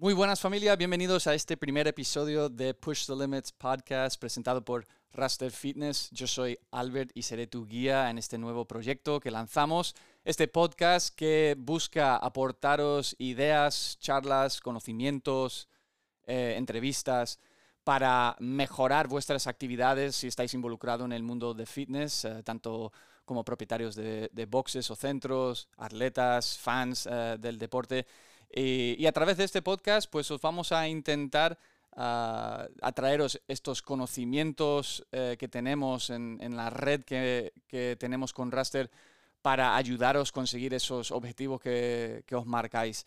Muy buenas familia, bienvenidos a este primer episodio de Push the Limits podcast presentado por Raster Fitness. Yo soy Albert y seré tu guía en este nuevo proyecto que lanzamos. Este podcast que busca aportaros ideas, charlas, conocimientos, eh, entrevistas para mejorar vuestras actividades si estáis involucrados en el mundo de fitness, eh, tanto como propietarios de, boxes o centros, atletas, fans eh, del deporte. Y, a través de este podcast, pues os vamos a intentar uh, atraeros estos conocimientos eh, que tenemos en, la red que, tenemos con Raster para ayudaros a conseguir esos objetivos que, os marcáis.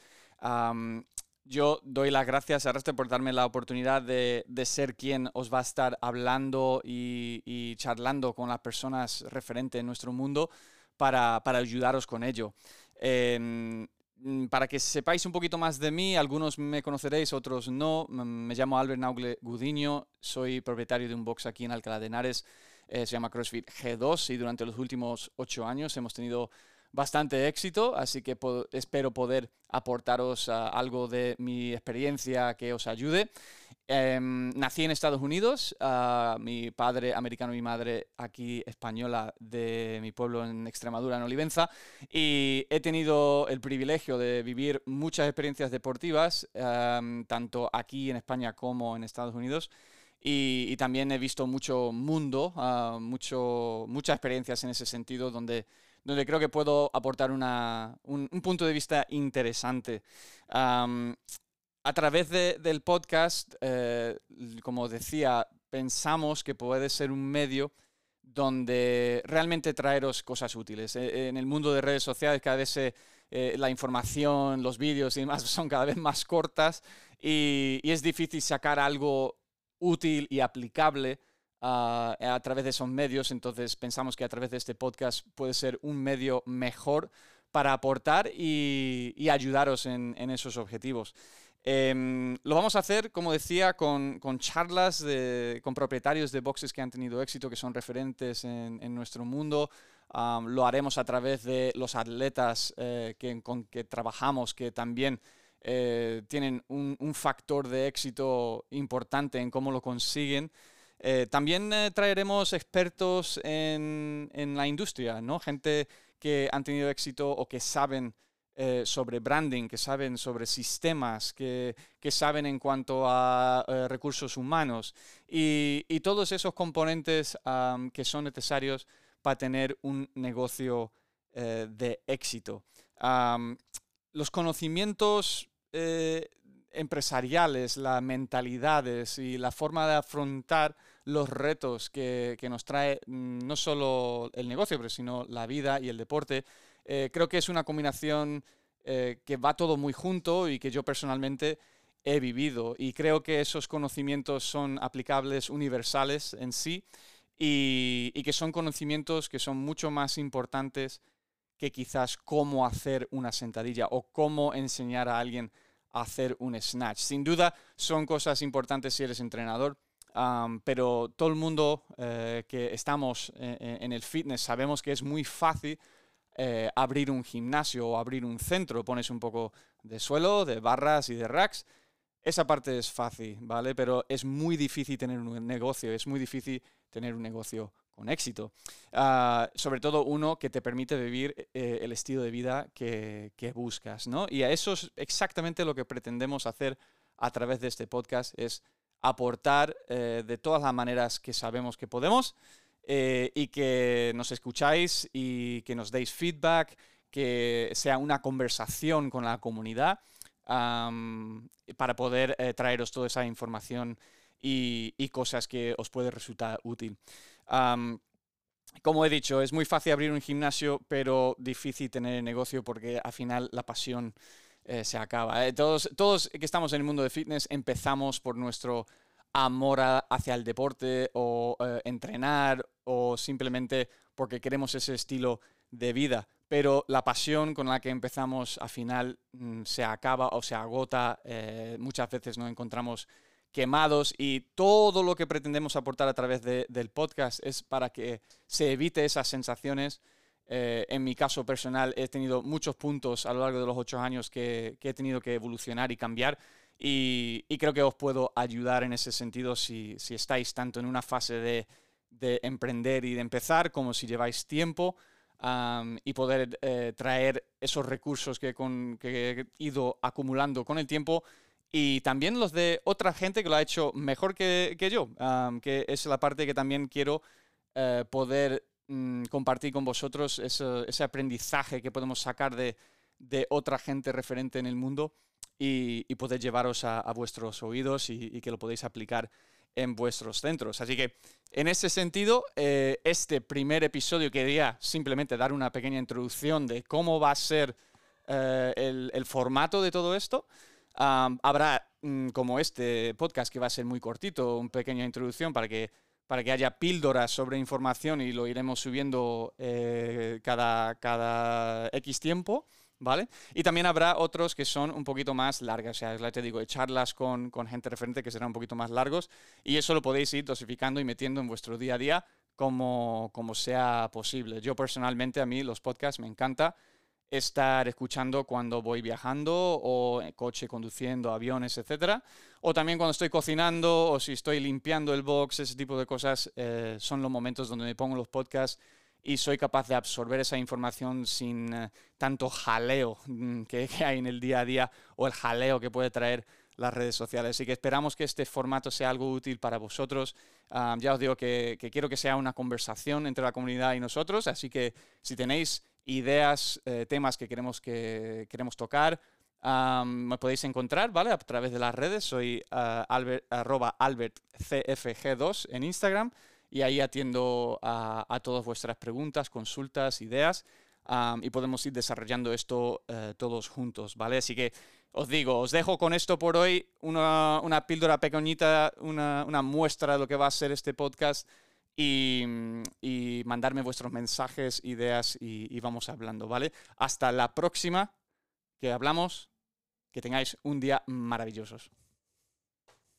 yo doy las gracias a Raster por darme la oportunidad de, ser quien os va a estar hablando y, charlando con las personas referentes en nuestro mundo para, ayudaros con ello. Para que sepáis un poquito más de mí, algunos me conoceréis, otros no. Me llamo Albert Naugle Gudiño, soy propietario de un box aquí en Alcalá de Henares, eh, se llama CrossFit G2 y durante los últimos ocho años hemos tenido bastante éxito, así que espero poder aportaros ah, algo de mi experiencia que os ayude. Em, nací en Estados Unidos, ah, mi padre americano y mi madre aquí española de mi pueblo en Extremadura, en Olivenza, y he tenido el privilegio de vivir muchas experiencias deportivas, em, tanto aquí en España como en Estados Unidos. Y, también he visto mucho mundo, ah, mucho, muchas experiencias en ese sentido, donde donde creo que puedo aportar un, punto de vista interesante. a través del podcast, eh, como decía, pensamos que puede ser un medio donde realmente traeros cosas útiles. E, en el mundo de redes sociales cada vez eh, la información, los vídeos y demás son cada vez más cortas y es difícil sacar algo útil y aplicable a través de esos medios. Entonces pensamos que a través de este podcast puede ser un medio mejor para aportar y, ayudaros en, esos objetivos. Em, lo vamos a hacer, como decía, con, charlas con propietarios de boxes que han tenido éxito, que son referentes en, nuestro mundo. lo haremos a través de los atletas eh, que, con que trabajamos, que también eh, tienen un, un, factor de éxito importante en cómo lo consiguen. Eh, también eh, traeremos expertos en, la industria, ¿no? Gente que han tenido éxito o que saben eh, sobre branding, que saben sobre sistemas, que, saben en cuanto a recursos humanos y, todos esos componentes que son necesarios para tener un negocio de éxito. los conocimientos empresariales, las mentalidades y la forma de afrontar los retos que, nos trae mm, no solo el negocio, pero sino la vida y el deporte. Eh, creo que es una combinación eh, que va todo muy junto y que yo personalmente he vivido. Y creo que esos conocimientos son aplicables universales en sí y, y que son conocimientos que son mucho más importantes que quizás cómo hacer una sentadilla o cómo enseñar a alguien hacer un snatch. Sin duda son cosas importantes si eres entrenador, pero todo el mundo eh, que estamos eh, eh, en, el fitness sabemos que es muy fácil abrir un gimnasio o abrir un centro. Pones un poco de suelo, de barras y de racks. Esa parte es fácil, ¿vale? Pero es muy difícil tener un negocio, es muy difícil tener un negocio con éxito. Ah, sobre todo uno que te permite vivir el estilo de vida que, buscas, ¿no? Y a eso es exactamente lo que pretendemos hacer a través de este podcast, es aportar eh, de todas las maneras que sabemos que podemos eh, y que nos escucháis y que nos deis feedback, que sea una conversación con la comunidad para poder eh, traeros toda esa información y, cosas que os puede resultar útil. como he dicho, es muy fácil abrir un gimnasio, pero difícil tener el negocio porque al final la pasión eh, se acaba. Eh, todos, todos que estamos en el mundo de fitness empezamos por nuestro amor hacia el deporte o eh, entrenar o simplemente porque queremos ese estilo de vida. Pero la pasión con la que empezamos al final mm, se acaba o se agota. muchas veces nos encontramos quemados y todo lo que pretendemos aportar a través del podcast es para que se evite esas sensaciones. Eh, en mi caso personal he tenido muchos puntos a lo largo de los ocho años que, he tenido que evolucionar y cambiar y, creo que os puedo ayudar en ese sentido si, estáis tanto en una fase de, emprender y de empezar como si lleváis tiempo y poder eh, traer esos recursos que, he ido acumulando con el tiempo y también los de otra gente que lo ha hecho mejor que, yo, que es la parte que también quiero eh, poder mm, compartir con vosotros, ese, aprendizaje que podemos sacar de, otra gente referente en el mundo y, poder llevaros a, vuestros oídos y, que lo podéis aplicar en vuestros centros. Así que en ese sentido, eh, este primer episodio quería simplemente dar una pequeña introducción de cómo va a ser eh, el, formato de todo esto. Habrá, mm, como este podcast, que va a ser muy cortito, una pequeña introducción para que, para que haya píldoras sobre información y lo iremos subiendo eh, cada, cada X tiempo. ¿vale? Y también habrá otros que son un poquito más largas, o sea, ya te digo, charlas con, con, gente referente que serán un poquito más largos y eso lo podéis ir dosificando y metiendo en vuestro día a día como, como sea posible. Yo personalmente, a mí los podcasts me encanta estar escuchando cuando voy viajando o en coche conduciendo, aviones, etcétera, o también cuando estoy cocinando o si estoy limpiando el box, ese tipo de cosas, eh, son los momentos donde me pongo los podcasts y soy capaz de absorber esa información sin eh, tanto jaleo mm, que, hay en el día a día o el jaleo que puede traer las redes sociales. Así que esperamos que este formato sea algo útil para vosotros. Ah, ya os digo que, quiero que sea una conversación entre la comunidad y nosotros, así que si tenéis ideas, eh, temas que queremos, que queremos tocar, ah, me podéis encontrar, ¿vale? A través de las redes. Soy uh, albert, albertcfg2 en Instagram y ahí atiendo a, todas vuestras preguntas, consultas, ideas y podemos ir desarrollando esto eh, todos juntos, ¿vale? Así que os digo, os dejo con esto por hoy, una, píldora pequeñita, una, muestra de lo que va a ser este podcast y, mandarme vuestros mensajes, ideas y, y vamos hablando, ¿vale? Hasta la próxima que hablamos, que tengáis un día maravilloso.